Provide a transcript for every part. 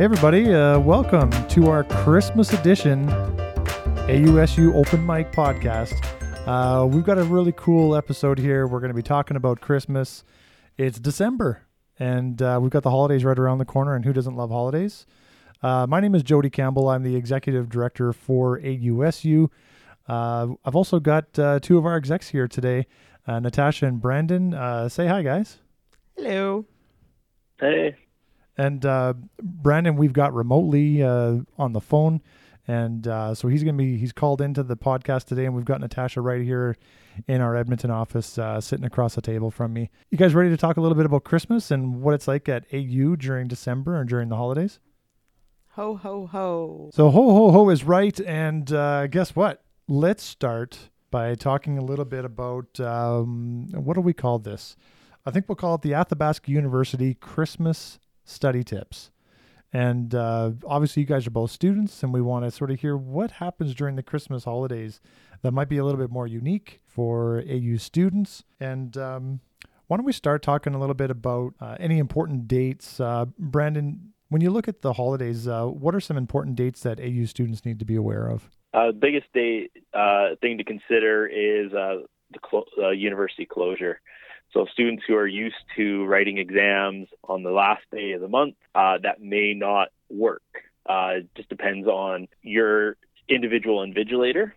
Hey, everybody, uh, welcome to our Christmas edition AUSU Open Mic podcast. Uh, we've got a really cool episode here. We're going to be talking about Christmas. It's December, and uh, we've got the holidays right around the corner, and who doesn't love holidays? Uh, my name is Jody Campbell. I'm the executive director for AUSU. Uh, I've also got uh, two of our execs here today, uh, Natasha and Brandon. Uh, say hi, guys. Hello. Hey. And uh, Brandon, we've got remotely uh, on the phone, and uh, so he's gonna be he's called into the podcast today, and we've got Natasha right here in our Edmonton office, uh, sitting across the table from me. You guys ready to talk a little bit about Christmas and what it's like at AU during December and during the holidays? Ho, ho, ho. So ho ho ho is right, and uh, guess what? Let's start by talking a little bit about um, what do we call this? I think we'll call it the Athabasca University Christmas Study Tips. And uh, obviously, you guys are both students, and we want to sort of hear what happens during the Christmas holidays that might be a little bit more unique for AU students. And um, why don't we start talking a little bit about uh, any important dates? Uh, Brandon, when you look at the holidays, uh, what are some important dates that AU students need to be aware of? Uh, the biggest date uh, thing to consider is the clo- university closure. So students who are used to writing exams on the last day of the month, uh, that may not work. Uh, it just depends on your individual invigilator.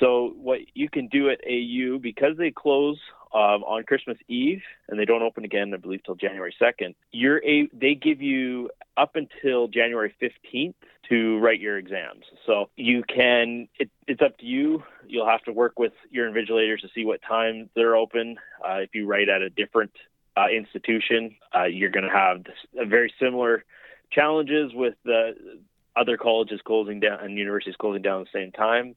So what you can do at AU because they close um, on Christmas Eve and they don't open again, I believe, till January second. You're a they give you up until January fifteenth to write your exams. So you can it, it's up to you. You'll have to work with your invigilators to see what time they're open. Uh, if you write at a different uh, institution, uh, you're going to have this, very similar challenges with the other colleges closing down and universities closing down at the same time.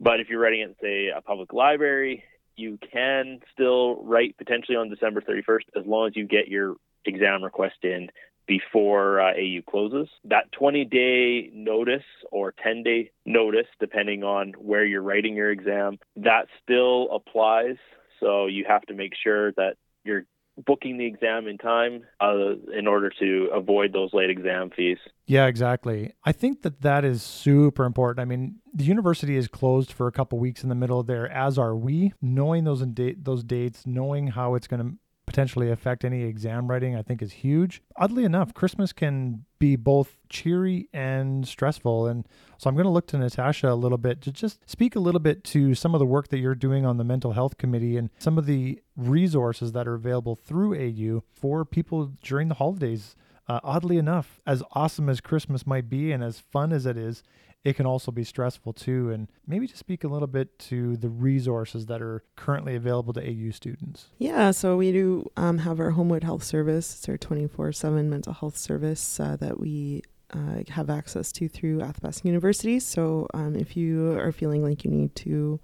But if you're writing at, say, a public library, you can still write potentially on December 31st as long as you get your exam request in before uh, AU closes. That 20 day notice or 10 day notice, depending on where you're writing your exam, that still applies. So you have to make sure that you're booking the exam in time uh, in order to avoid those late exam fees. Yeah, exactly. I think that that is super important. I mean, the university is closed for a couple weeks in the middle of there, as are we. Knowing those da- those dates, knowing how it's going to potentially affect any exam writing, I think is huge. Oddly enough, Christmas can be both cheery and stressful. And so I'm going to look to Natasha a little bit to just speak a little bit to some of the work that you're doing on the mental health committee and some of the resources that are available through AU for people during the holidays. Uh, oddly enough, as awesome as Christmas might be and as fun as it is, it can also be stressful too. And maybe just speak a little bit to the resources that are currently available to AU students. Yeah, so we do um, have our Homewood Health Service. It's our 24 7 mental health service uh, that we uh, have access to through Athabasca University. So um, if you are feeling like you need to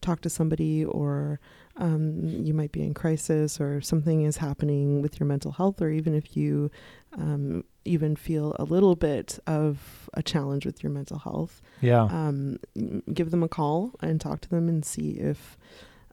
talk to somebody or um, you might be in crisis or something is happening with your mental health, or even if you um, even feel a little bit of a challenge with your mental health, Yeah. um, give them a call and talk to them and see if,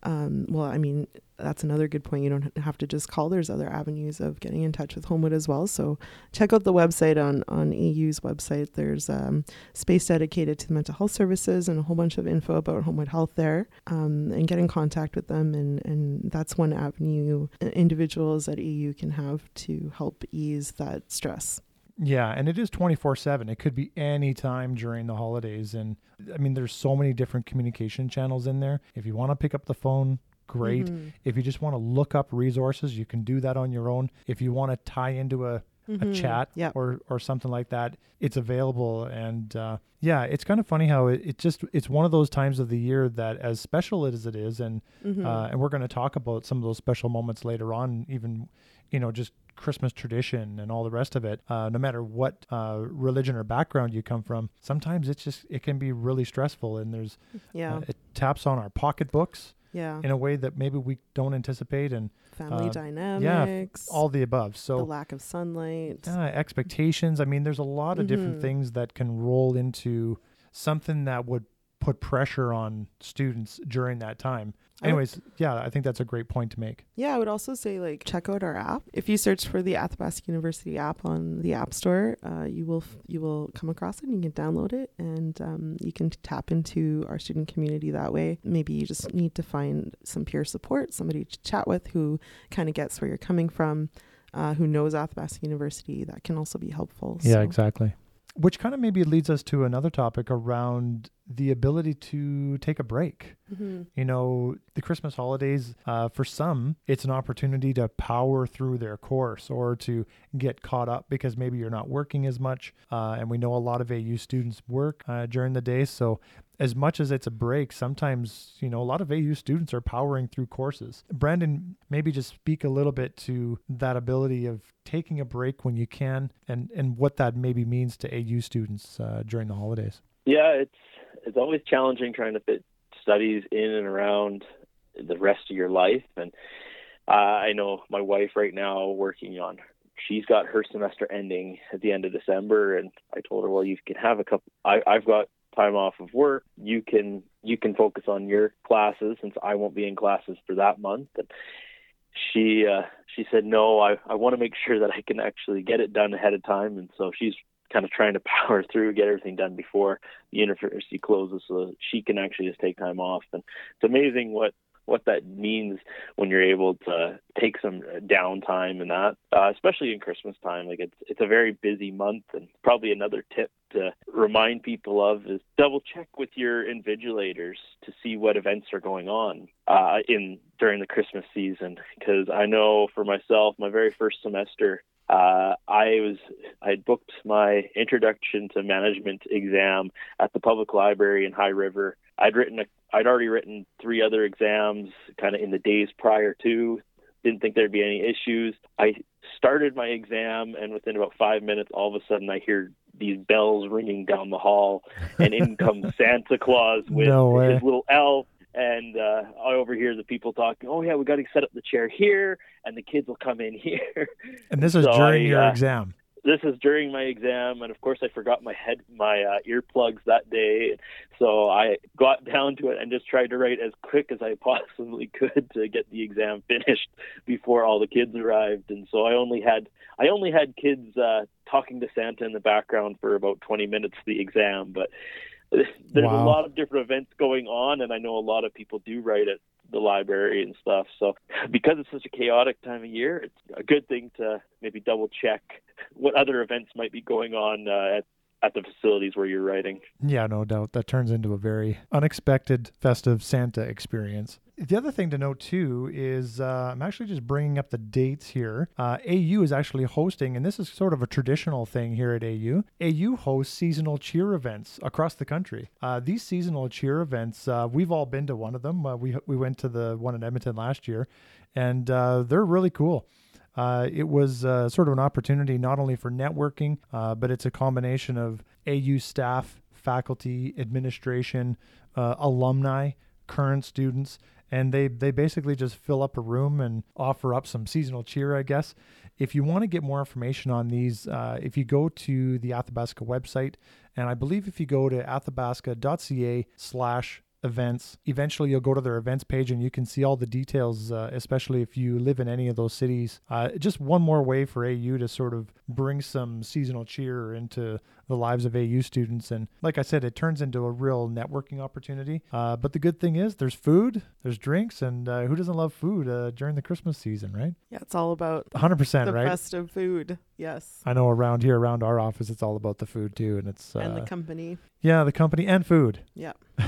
um, well, I mean, that's another good point. You don't have to just call. There's other avenues of getting in touch with Homewood as well. So check out the website on, on AU's website. There's um, space dedicated to the mental health services and a whole bunch of info about Homewood Health there um, and get in contact with them. And, and that's one avenue individuals at AU can have to help ease that stress. Yeah, and it is 24/7. It could be any time during the holidays and I mean there's so many different communication channels in there. If you want to pick up the phone, great. Mhm. If you just want to look up resources, you can do that on your own. If you want to tie into a, a Mhm. chat Yeah. or or something like that, it's available and uh, yeah, it's kind of funny how it, it just it's one of those times of the year that as special as it is and Mhm. uh, and we're going to talk about some of those special moments later on, even, you know, just Christmas tradition and all the rest of it. Uh, no matter what uh, religion or background you come from, sometimes it's just, it can be really stressful. And there's, yeah. uh, it taps on our pocketbooks yeah. in a way that maybe we don't anticipate and family uh, dynamics, all the above. so the lack of sunlight. uh, expectations. I mean, there's a lot of different Mhm. things that can roll into something that would put pressure on students during that time. I would- Anyways, yeah, I think that's a great point to make. Yeah, I would also say like check out our app. If you search for the Athabasca University app on the App Store, uh, you will you will come across it. and You can download it, and um, you can tap into our student community that way. Maybe you just need to find some peer support, somebody to chat with who kind of gets where you're coming from, uh, who knows Athabasca University. That can also be helpful. Yeah, So- exactly. Which kind of maybe leads us to another topic around the ability to take a break. Mhm. You know, the Christmas holidays, uh, for some, it's an opportunity to power through their course or to get caught up because maybe you're not working as much. Uh, and we know a lot of AU students work uh, during the day. So, as much as it's a break, sometimes, you know, a lot of AU students are powering through courses. Brandon, maybe just speak a little bit to that ability of taking a break when you can and, and what that maybe means to AU students uh, during the holidays. Yeah, it's it's always challenging trying to fit studies in and around the rest of your life. And uh, I know my wife right now working on. She's got her semester ending at the end of December, and I told her, well, you can have a couple. I, I've got time off of work. You can you can focus on your classes since I won't be in classes for that month. And she uh, she said, no, I I want to make sure that I can actually get it done ahead of time, and so she's kind of trying to power through, get everything done before the university closes, so she can actually just take time off. And it's amazing what what that means when you're able to take some downtime and that, uh, especially in Christmas time. Like it's it's a very busy month, and probably another tip to remind people of is double check with your invigilators to see what events are going on uh, in during the Christmas season. Because I know for myself, my very first semester, uh, I was I booked my introduction to management exam at the public library in High River. I'd written a, I'd already written three other exams kind of in the days prior to. Didn't think there'd be any issues. I started my exam, and within about five minutes, all of a sudden, I hear these bells ringing down the hall, and in comes Santa Claus with No his little elf. And uh, I overhear the people talking. Oh yeah, we got to set up the chair here, and the kids will come in here. And this is So during I, your uh, exam. This is during my exam, and of course, I forgot my head, my uh, earplugs that day. So I got down to it and just tried to write as quick as I possibly could to get the exam finished before all the kids arrived. And so I only had I only had kids uh, talking to Santa in the background for about 20 minutes of the exam, but there's Wow. a lot of different events going on, and I know a lot of people do write at the library and stuff. So because it's such a chaotic time of year, it's a good thing to maybe double check what other events might be going on uh, at at the facilities where you're writing. Yeah, no doubt. That turns into a very unexpected festive Santa experience. The other thing to note too is uh, I'm actually just bringing up the dates here. Uh, AU is actually hosting, and this is sort of a traditional thing here at AU. AU hosts seasonal cheer events across the country. Uh, these seasonal cheer events, uh, we've all been to one of them. Uh, we we went to the one in Edmonton last year, and uh, they're really cool. Uh, it was uh, sort of an opportunity not only for networking, uh, but it's a combination of AU staff, faculty, administration, alumni, current students, and they they basically just fill up a room and offer up some seasonal cheer, I guess. If you want to get more information on these, uh, if you go to the Athabasca website, and I believe if you go to athabasca.ca slash events. Eventually, you'll go to their events page and you can see all the details, uh, especially if you live in any of those cities. Uh, just one more way for AU to sort of bring some seasonal cheer into the lives of AU students. And like I said, it turns into a real networking opportunity. Uh, but the good thing is there's food, there's drinks, and uh, who doesn't love food uh, during the Christmas season, right? Yeah, it's all about 100%, the right? festive food. Yes. I know around here, around our office, it's all about the food too. And it's, uh, and the company. yeah, the company and food. Yeah.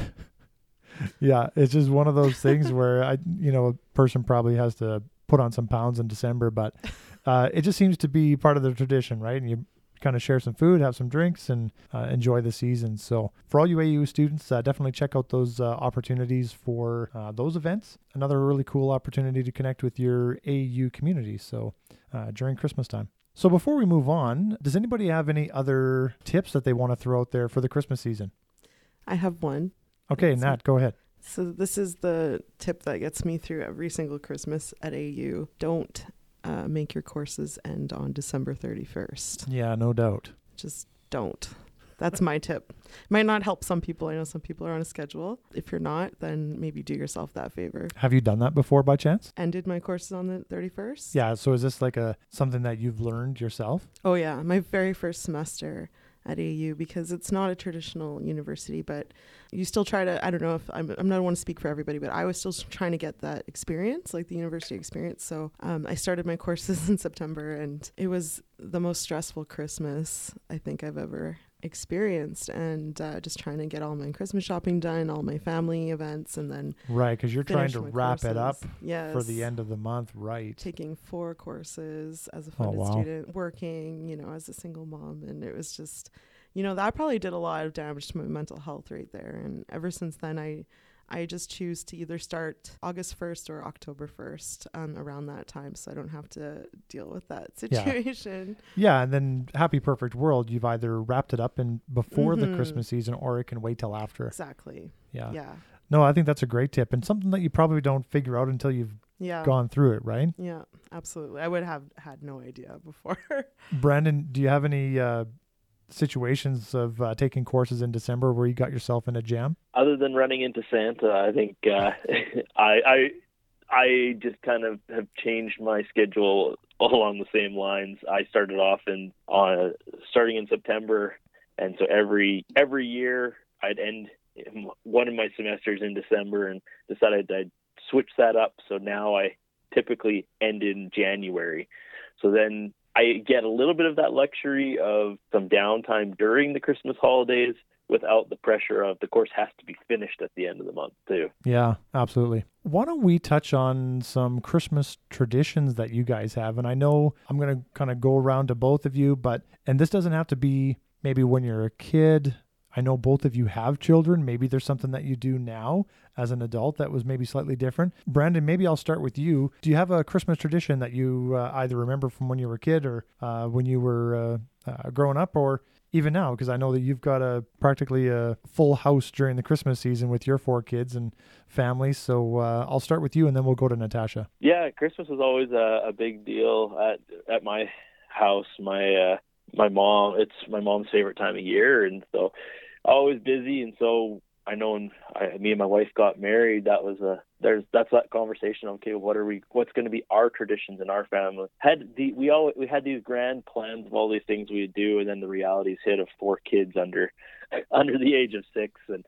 yeah, it's just one of those things where I, you know, a person probably has to put on some pounds in December, but uh, it just seems to be part of the tradition, right? And you kind of share some food, have some drinks, and uh, enjoy the season. So, for all you AU students, uh, definitely check out those uh, opportunities for uh, those events. Another really cool opportunity to connect with your AU community. So, uh, during Christmas time. So, before we move on, does anybody have any other tips that they want to throw out there for the Christmas season? I have one. Okay, Nat, go ahead. So this is the tip that gets me through every single Christmas at AU. Don't uh, make your courses end on December 31st. Yeah, no doubt. Just don't. That's my tip. Might not help some people. I know some people are on a schedule. If you're not, then maybe do yourself that favor. Have you done that before by chance? Ended my courses on the 31st. Yeah. So is this like a something that you've learned yourself? Oh yeah, my very first semester at AU because it's not a traditional university, but you still try to. I don't know if I'm. I'm not want to speak for everybody, but I was still trying to get that experience, like the university experience. So um, I started my courses in September, and it was the most stressful Christmas I think I've ever experienced and uh, just trying to get all my christmas shopping done all my family events and then Right, because you're trying to wrap it up yes. for the end of the month, right? taking four courses as a Oh, funded wow. student, working, you know, as a single mom. And it was just, you know, that probably did a lot of damage to my mental health right there. And ever since then, I, I just choose to either start August 1st or October 1st um, around that time so I don't have to deal with that situation. Yeah, and then happy perfect world, you've either wrapped it up in before the Mhm. Christmas season or it can wait till after. Exactly. Yeah. Yeah. No, I think that's a great tip and something that you probably don't figure out until you've Yeah. gone through it, right? Yeah, absolutely. I would have had no idea before. Brandon, do you have any uh, situations of uh, taking courses in December where you got yourself in a jam? other than running into Santa, I think uh, I, I I just kind of have changed my schedule along the same lines. I started off in on starting in September, and so every every year I'd end one of my semesters in December, and decided I'd switch that up. So now I typically end in January. So then I get a little bit of that luxury of some downtime during the Christmas holidays without the pressure of the course has to be finished at the end of the month too. Yeah, absolutely. Why don't we touch on some Christmas traditions that you guys have? And I know I'm going to kind of go around to both of you, but, and this doesn't have to be maybe when you're a kid. I know both of you have children. Maybe there's something that you do now as an adult that was maybe slightly different. Brandon, maybe I'll start with you. Do you have a Christmas tradition that you uh, either remember from when you were a kid or uh, when you were uh, uh, growing up or even now? Because I know that you've got a practically a full house during the Christmas season with your four kids and family. So uh, I'll start with you and then we'll go to Natasha. Yeah, Christmas is always a, a big deal at at my house. My uh, my mom, it's my mom's favorite time of year, and so always busy. And so I know when I, me and my wife got married, that was a there's that's that conversation. Okay, what are we? What's going to be our traditions in our family? Had the we all we had these grand plans of all these things we would do, and then the realities hit of four kids under under the age of six, and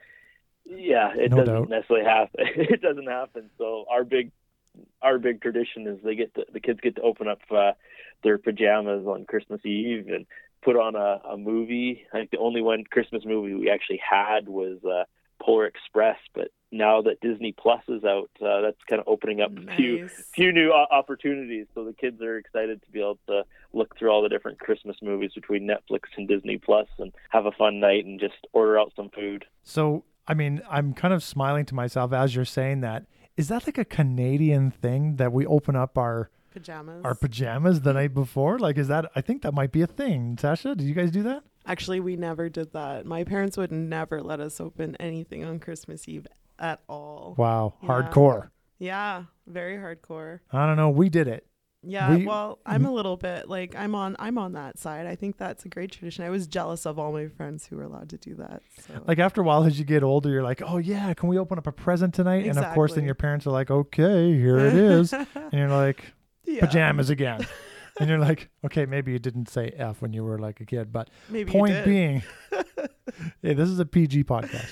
yeah, it No doesn't doubt. necessarily happen. it doesn't happen. So our big our big tradition is they get to, the kids get to open up uh, their pajamas on Christmas Eve and put on a, a movie. I think the only one Christmas movie we actually had was uh, Polar Express, but now that Disney Plus is out, uh, that's kind of opening up a few few new o- opportunities. So the kids are excited to be able to look through all the different Christmas movies between Netflix and Disney Plus and have a fun night and just order out some food. So, I mean, I'm kind of smiling to myself as you're saying that. Is that like a Canadian thing that we open up our Pajamas. our pajamas the night before? Like, is that? I think that might be a thing. Tasha, did you guys do that? Actually, we never did that. My parents would never let us open anything on Christmas Eve at all. Wow, Yeah. hardcore. Yeah, very hardcore. I don't know. We did it. Yeah, We- well, I'm mm-hmm. a little bit like I'm on I'm on that side. I think that's a great tradition. I was jealous of all my friends who were allowed to do that. So. Like after a while, as you get older, you're like, oh yeah, can we open up a present tonight? And of course, then your parents are like, okay, here it is, and you're like, yeah, pajamas again. And you're like, okay, maybe you didn't say F when you were like a kid, but Maybe point being, hey, this is a PG podcast.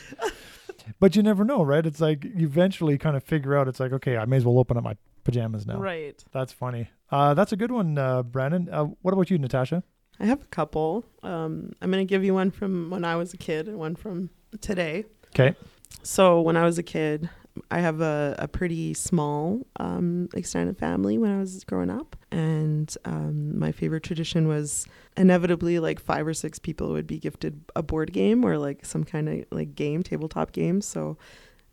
But you never know, right? It's like you eventually kind of figure out. It's like, okay, I may as well open up my pajamas now. Right. That's funny. Uh, that's a good one, uh, Brandon. Uh, what about you, Natasha? I have a couple. Um, I'm going to give you one from when I was a kid and one from today. Okay. So when I was a kid, I have a, a pretty small um, extended family when I was growing up. And um, my favorite tradition was inevitably like five or six people would be gifted a board game or like some kind of like game, tabletop game. So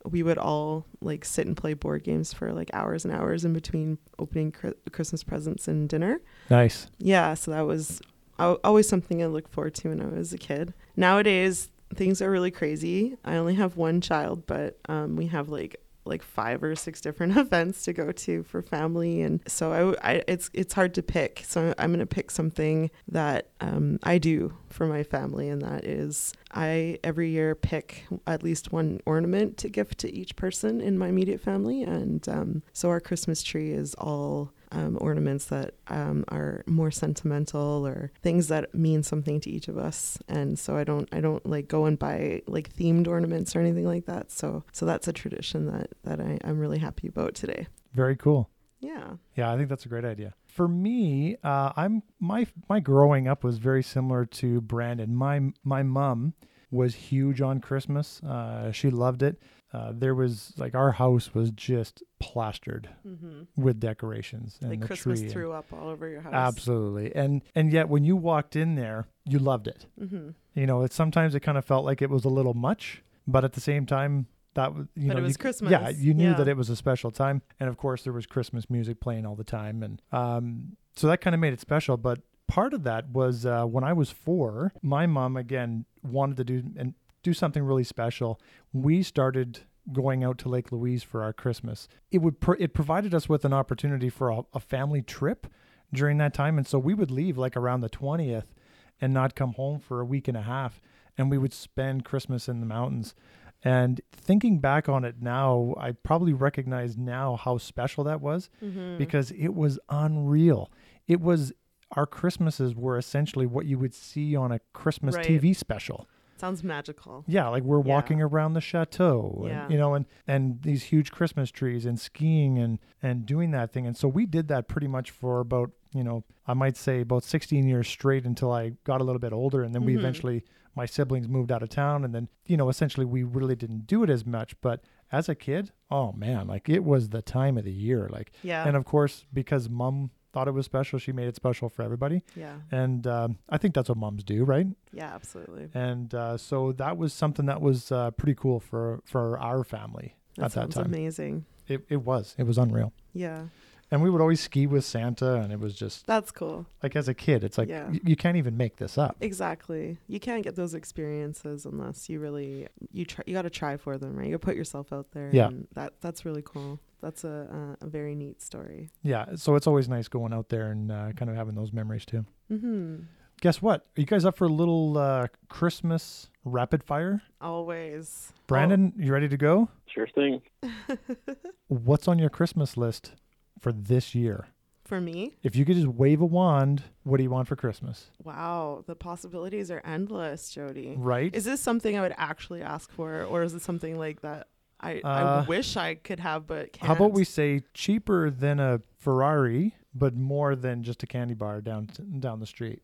we would all like sit and play board games for like hours and hours in between opening cri- Christmas presents and dinner. Nice. Yeah, so that was always something I looked forward to when I was a kid. Nowadays, things are really crazy. I only have one child, but um, we have like like five or six different events to go to for family, and so I, I it's it's hard to pick. So I'm gonna pick something that um, I do for my family, and that is I every year pick at least one ornament to gift to each person in my immediate family, and um, so our Christmas tree is all um, ornaments that um, are more sentimental or things that mean something to each of us. And so I don't I don't like go and buy like themed ornaments or anything like that. So so that's a tradition that that I, I'm really happy about today. Very cool. Yeah. Yeah, I think that's a great idea. For me, uh, I'm my my growing up was very similar to Brandon. My my mom was huge on Christmas. Uh, she loved it. Uh, there was like our house was just plastered Mm-hmm. with decorations and Like the Christmas tree. and- threw up all over your house. Absolutely, and and yet when you walked in there, you loved it. Mm-hmm. You know, it sometimes it kind of felt like it was a little much, but at the same time, that was you But know it was you- Christmas. Yeah, you knew Yeah. that it was a special time, and of course there was Christmas music playing all the time, and um, so that kind of made it special. But part of that was uh, when I was four, my mom again wanted to do and do something really special. We started going out to Lake Louise for our Christmas. It would pro- it provided us with an opportunity for a, a family trip during that time, and so we would leave like around the twentieth and not come home for a week and a half, and we would spend Christmas in the mountains. And thinking back on it now, I probably recognize now how special that was Mm-hmm. because it was unreal. It was our Christmases were essentially what you would see on a Christmas Right. TV special. Sounds magical. Yeah, like we're Yeah. walking around the chateau, Yeah. and, you know, and and these huge Christmas trees and skiing and and doing that thing. And so we did that pretty much for about you know I might say about 16 years straight until I got a little bit older, and then we Mhm. eventually my siblings moved out of town, and then you know essentially we really didn't do it as much. But as a kid, oh man, like it was the time of the year, like Yeah. and of course because mom thought it was special, she made it special for everybody, yeah. and um, I think that's what moms do, right? Yeah. Absolutely. and uh, so that was something that was uh, pretty cool for for our family That at that time. amazing. It it was it was unreal, Yeah. and we would always ski with Santa, and it was just That's cool. like as a kid, it's like Yeah. y- you can't even make this up. Exactly. You can't get those experiences unless you really you try. You got to try for them, right? You put yourself out there. Yeah. And that that's really cool. That's a a, a very neat story. Yeah, so it's always nice going out there and uh, kind of having those memories too. Mm-hmm. Guess what? Are you guys up for a little uh, Christmas rapid fire? Always. Brandon, you ready to go? Sure thing. What's on your Christmas list for this year? For me, If you could just wave a wand, what do you want for Christmas? wow, the possibilities are endless, Jody. Right? Is this something I would actually ask for, or is it something like that I, I Uh, wish I could have but can't? How about we say cheaper than a Ferrari, but more than just a candy bar down down the street?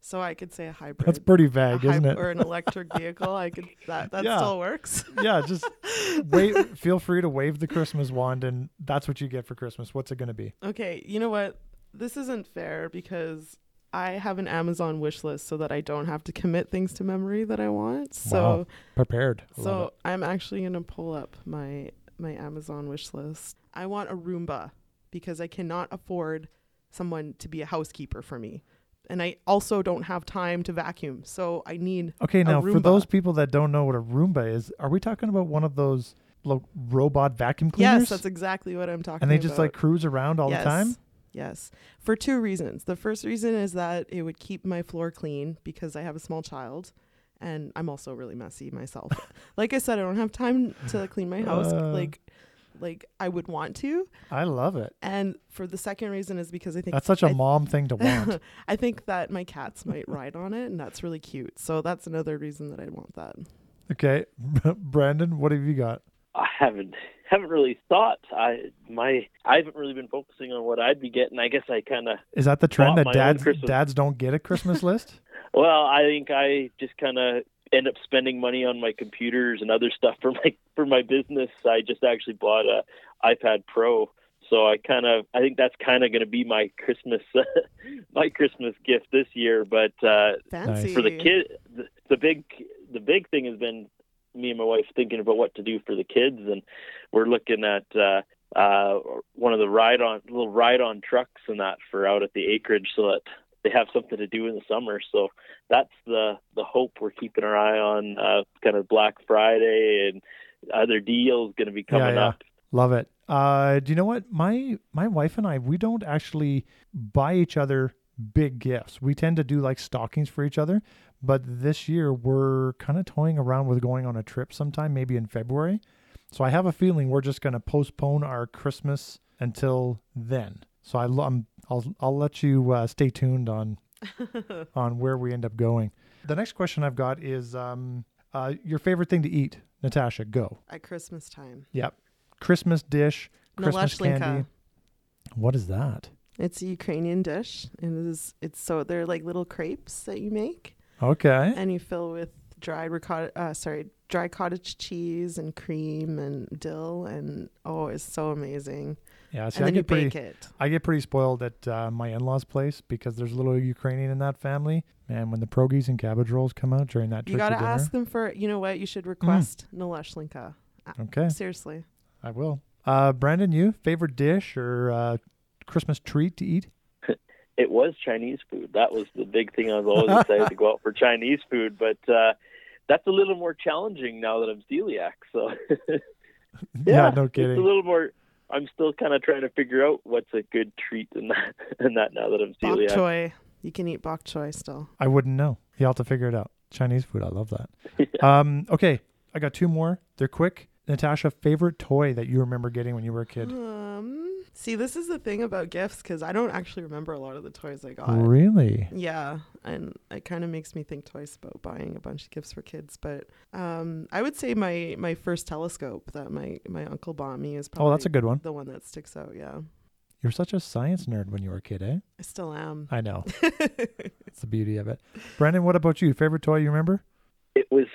So I could say a hybrid. That's pretty vague, isn't it? Or an electric vehicle. I could that that Yeah. still works. yeah, just wave. Feel free to wave the Christmas wand, and that's what you get for Christmas. What's it going to be? Okay, you know what? This isn't fair because I have an Amazon wish list so that I don't have to commit things to memory that I want. So Wow. Prepared. I so. I'm actually going to pull up my my Amazon wish list. I want a Roomba because I cannot afford someone to be a housekeeper for me. And I also don't have time to vacuum. So I need Okay, now for those people that don't know what a Roomba is, are we talking about one of those lo- robot vacuum cleaners? Yes, that's exactly what I'm talking about. and they about. just like cruise around all yes. the time. Yes. For two reasons. The first reason is that it would keep my floor clean because I have a small child and I'm also really messy myself. like I said, I don't have time to clean my house Uh. like like I would want to. I love it. And for the second reason is because I think That's such a I- mom thing to want. I think that my cats might ride on it and that's really cute. So that's another reason that I want that. okay, Brandon, what have you got? I haven't haven't really thought. I my I haven't really been focusing on what I'd be getting. I guess I kind of Is that the trend that dads dads don't get a Christmas list? well, I think I just kind of end up spending money on my computers and other stuff for my for my business. I just actually bought a iPad Pro, so I kind of I think that's kind of going to be my Christmas my Christmas gift this year. But uh, Fancy. for the kid, the, the big the big thing has been me and my wife thinking about what to do for the kids, and we're looking at uh, uh, one of the ride on little ride on trucks and that for out at the acreage, so that they have something to do in the summer. So that's the the hope we're keeping our eye on. Uh, kind of Black Friday and other deals going to be coming yeah. up. Love it. Uh, do you know what? My my wife and I we don't actually buy each other big gifts. We tend to do like stockings for each other. But this year we're kind of toying around with going on a trip sometime, maybe in February. So I have a feeling we're just going to postpone our Christmas until then. So I, am I'll I'll let you uh, stay tuned on on where we end up going. The next question I've got is um, uh, your favorite thing to eat, Natasha. Go at Christmas time. Yep, Christmas dish, Christmas candy. What is that? It's a Ukrainian dish. And it is. It's so they're like little crepes that you make. Okay. And you fill with dried ricotta. Uh, sorry, dry cottage cheese and cream and dill, and oh, it's so amazing. Yeah, see, I then get you pretty, bake it. I get pretty spoiled at uh, my in-laws' place because there's a little Ukrainian in that family. And when the pierogies and cabbage rolls come out during that You got to ask them for. You know what? You should request mm. Naleshlinka. Okay. Seriously. I will. Uh, Brandon, you favorite dish or uh, Christmas treat to eat? it was Chinese food. That was the big thing. I was always excited to go out for Chinese food, but uh, that's a little more challenging now that I'm celiac. So yeah, yeah, no kidding. It's a little more. I'm still kind of trying to figure out what's a good treat in that in that now that I'm celiac. Bok choy. You can eat bok choy still. I wouldn't know. You have to figure it out. Chinese food. I love that. yeah. Um. Okay, I got two more. They're quick. Natasha, favorite toy that you remember getting when you were a kid? Um, See, this is the thing about gifts because I don't actually remember a lot of the toys I got. Really? Yeah, and it kind of makes me think twice about buying a bunch of gifts for kids. But um, I would say my my first telescope that my my uncle bought me is probably oh, that's a good one. The one that sticks out. Yeah. You're such a science nerd when you were a kid, eh? I still am. I know. It's the beauty of it. Brandon, what about you? Favorite toy you remember? It was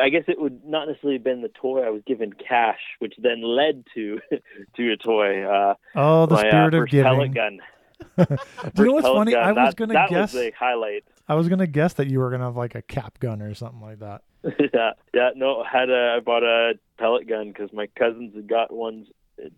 I guess it would not necessarily have been the toy. I was given cash, which then led to to a toy. Uh, oh, the my, spirit uh, of giving. Pellet gun. Do you know what's funny? Gun. I was that, gonna that guess was the highlight. I was gonna guess that you were gonna have like a cap gun or something like that. yeah, yeah. No, I had a I bought a pellet gun because my cousins had got ones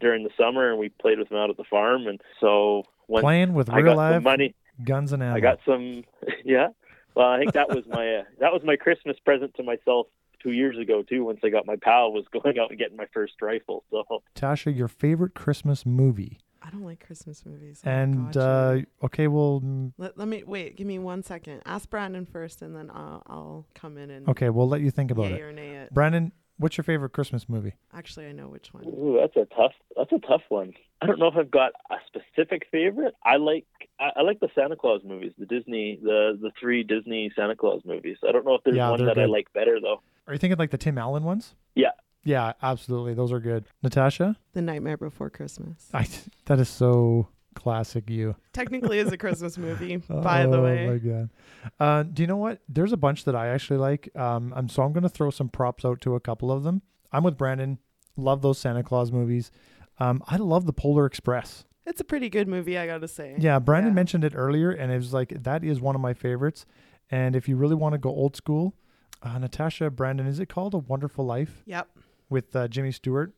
during the summer, and we played with them out at the farm. And so when playing with real life money, guns and ammo. I got some. Yeah. Well, I think that was my uh, that was my Christmas present to myself two years ago too. Once I got my PAL, was going out and getting my first rifle. So, Tasha, your favorite Christmas movie? I don't like Christmas movies. Oh and uh, okay, well, mm, let, let me wait. Give me one second. Ask Brandon first, and then I'll, I'll come in and okay. We'll let you think about it. Or nay it. Brandon, what's your favorite Christmas movie? Actually, I know which one. Ooh, that's a tough. That's a tough one. I don't know if I've got a specific favorite. I like I, I like the Santa Claus movies, the Disney, the the three Disney Santa Claus movies. I don't know if there's Yeah, one they're that I like better though. Are you thinking like the Tim Allen ones? Yeah. Yeah, absolutely. Those are good. Natasha, The Nightmare Before Christmas. I that is so classic. You. Technically, is a Christmas movie, by the way. Oh my god. Uh, do you know what? There's a bunch that I actually like. Um, I'm so I'm gonna throw some props out to a couple of them. I'm with Brandon. Love those Santa Claus movies. Um, I love the Polar Express. It's a pretty good movie, I gotta say. Yeah, Brandon Yeah. mentioned it earlier, and it was like that is one of my favorites. And if you really want to go old school, uh, Natasha, Brandon, is it called A Wonderful Life Yep. with uh, Jimmy Stewart?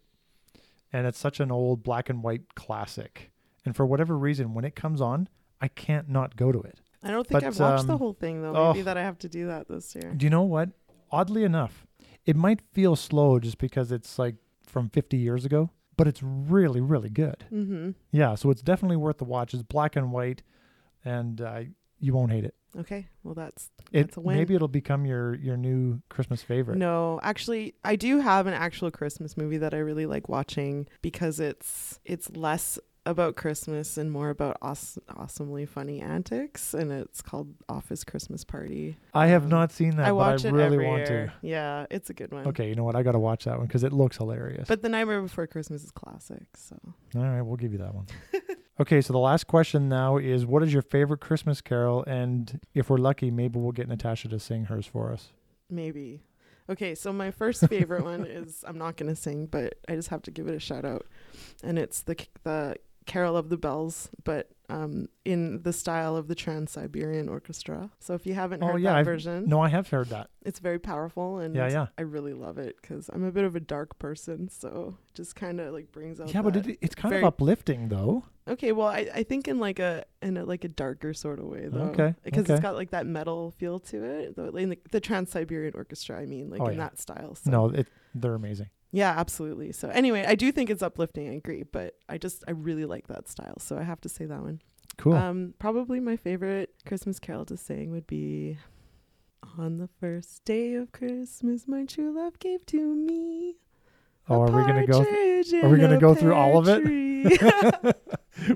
And it's such an old black and white classic. And for whatever reason, when it comes on, I can't not go to it. I don't think But, I've watched the um, whole thing though. oh. Maybe that I have to do that this year. Do you know what? Oddly enough, it might feel slow just because it's like from 50 years ago, but it's really, really good. Mm-hmm. Yeah, so it's definitely worth the watch. It's black and white, and uh, you won't hate it. Okay. Well, that's It a win. maybe it'll become your your new Christmas favorite. no. Actually, I do have an actual Christmas movie that I really like watching because it's it's less about Christmas and more about aws- awesomely funny antics, and it's called Office Christmas Party. I have Um, not seen that, I watch but I it really every want year. Yeah, it's a good one. Okay, you know what? I got to watch that one because it looks hilarious. But The Nightmare Before Christmas is classic. So All right, we'll give you that one. okay, so the last question now is what is your favorite Christmas carol? And if we're lucky, maybe we'll get Natasha to sing hers for us. maybe. Okay, so my first favorite one is I'm not gonna sing, but I just have to give it a shout out, and it's the the Carol of the Bells, but um, in the style of the Trans Siberian Orchestra. So if you haven't Oh, heard yeah, that I've- version, No, I have heard that. it's very powerful, and Yeah, yeah. I really love it because I'm a bit of a dark person, so it just kind of like brings out. Yeah, but it, it's kind very- of uplifting though. Okay, well, I, I think in like a in a like a darker sort of way though. Okay, because okay. it's got like that metal feel to it. In the, the Trans Siberian Orchestra, I mean, like Oh, in yeah. that style. So. No, it they're amazing. Yeah, absolutely. So anyway, I do think it's uplifting. I agree, but I just I really like that style, so I have to say that one. Cool. Um, probably my favorite Christmas carol to sing would be On the first day of Christmas my true love gave to me. oh, are we gonna go? partridge are we gonna go through all of it?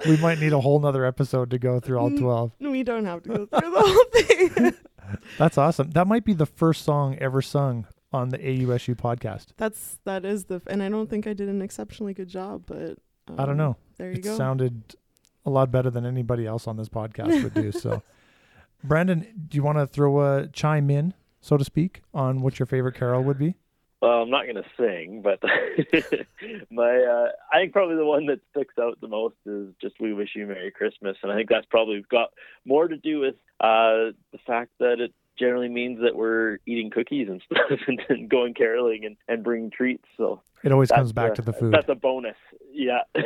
we might need a whole nother episode to go through all. 12. we don't have to go through the whole thing. That's awesome. That might be the first song ever sung on the AUSU podcast. That's that is the and I don't think I did an exceptionally good job, but um, I don't know. There you It go. sounded a lot better than anybody else on this podcast would do. So, Brandon, do you want to throw a chime in, so to speak, on what your favorite carol would be? Well, I'm not going to sing, but my uh, I think probably the one that sticks out the most is just "We Wish You Merry Christmas," and I think that's probably got more to do with uh, the fact that it generally means that we're eating cookies and stuff and, and going caroling and, and bringing treats. So It always comes back uh, to the food. That's a bonus. Yeah.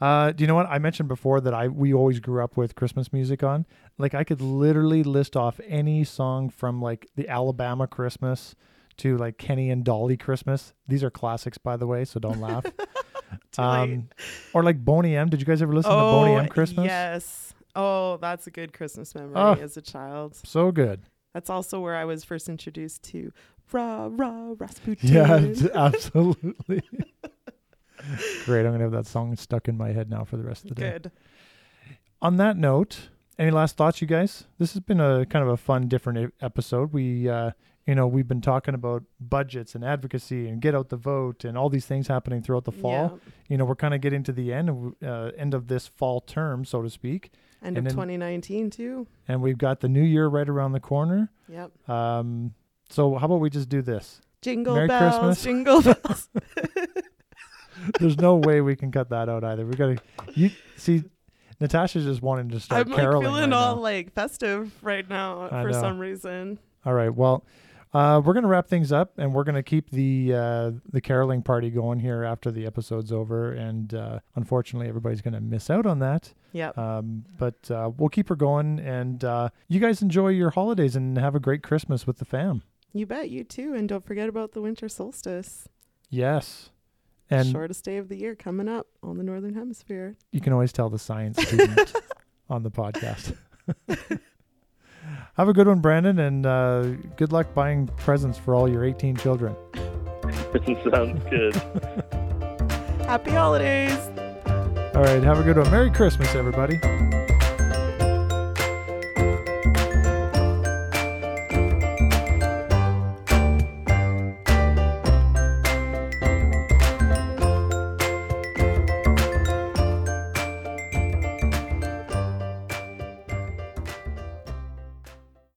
Uh, do you know what I mentioned before that I we always grew up with Christmas music on? Like I could literally list off any song from like the Alabama Christmas to like Kenny and Dolly Christmas. These are classics, by the way, so don't laugh. Too um, or like Boney M. Did you guys ever listen to Boney M. Christmas? Oh, Yes. Oh, that's a good Christmas memory Oh. as a child. So good. That's also where I was first introduced to Rah Rah Rasputin. Yeah, absolutely. Great. I'm gonna have that song stuck in my head now for the rest of the day. Good. on that note, any last thoughts, you guys? This has been a kind of a fun, different episode. We, uh, you know, we've been talking about budgets and advocacy and get out the vote and all these things happening throughout the fall. Yeah. You know, we're kind of getting to the end, of, uh, end of this fall term, so to speak, End And of then- 2019 too. and we've got the new year right around the corner. Yep. Um, so how about we just do this? Jingle Merry bells, Christmas. jingle bells. There's no way we can cut that out either. We got to. You see, Natasha's just wanting to start I'm like caroling feeling right all now. like festive right now I for know. some reason. All right. Well, uh, we're gonna wrap things up, and we're gonna keep the uh, the caroling party going here after the episode's over. And uh, unfortunately, everybody's gonna miss out on that. Yep. Um, but uh, we'll keep her going, and uh, you guys enjoy your holidays and have a great Christmas with the fam. You bet you too. And don't forget about the winter solstice. Yes. And Shortest day of the year coming up on the northern hemisphere. you can always tell the science student on the podcast. have a good one, Brandon, and uh, good luck buying presents for all your 18 children. Sounds good. Happy holidays. All right. Have a good one. Merry Christmas, everybody.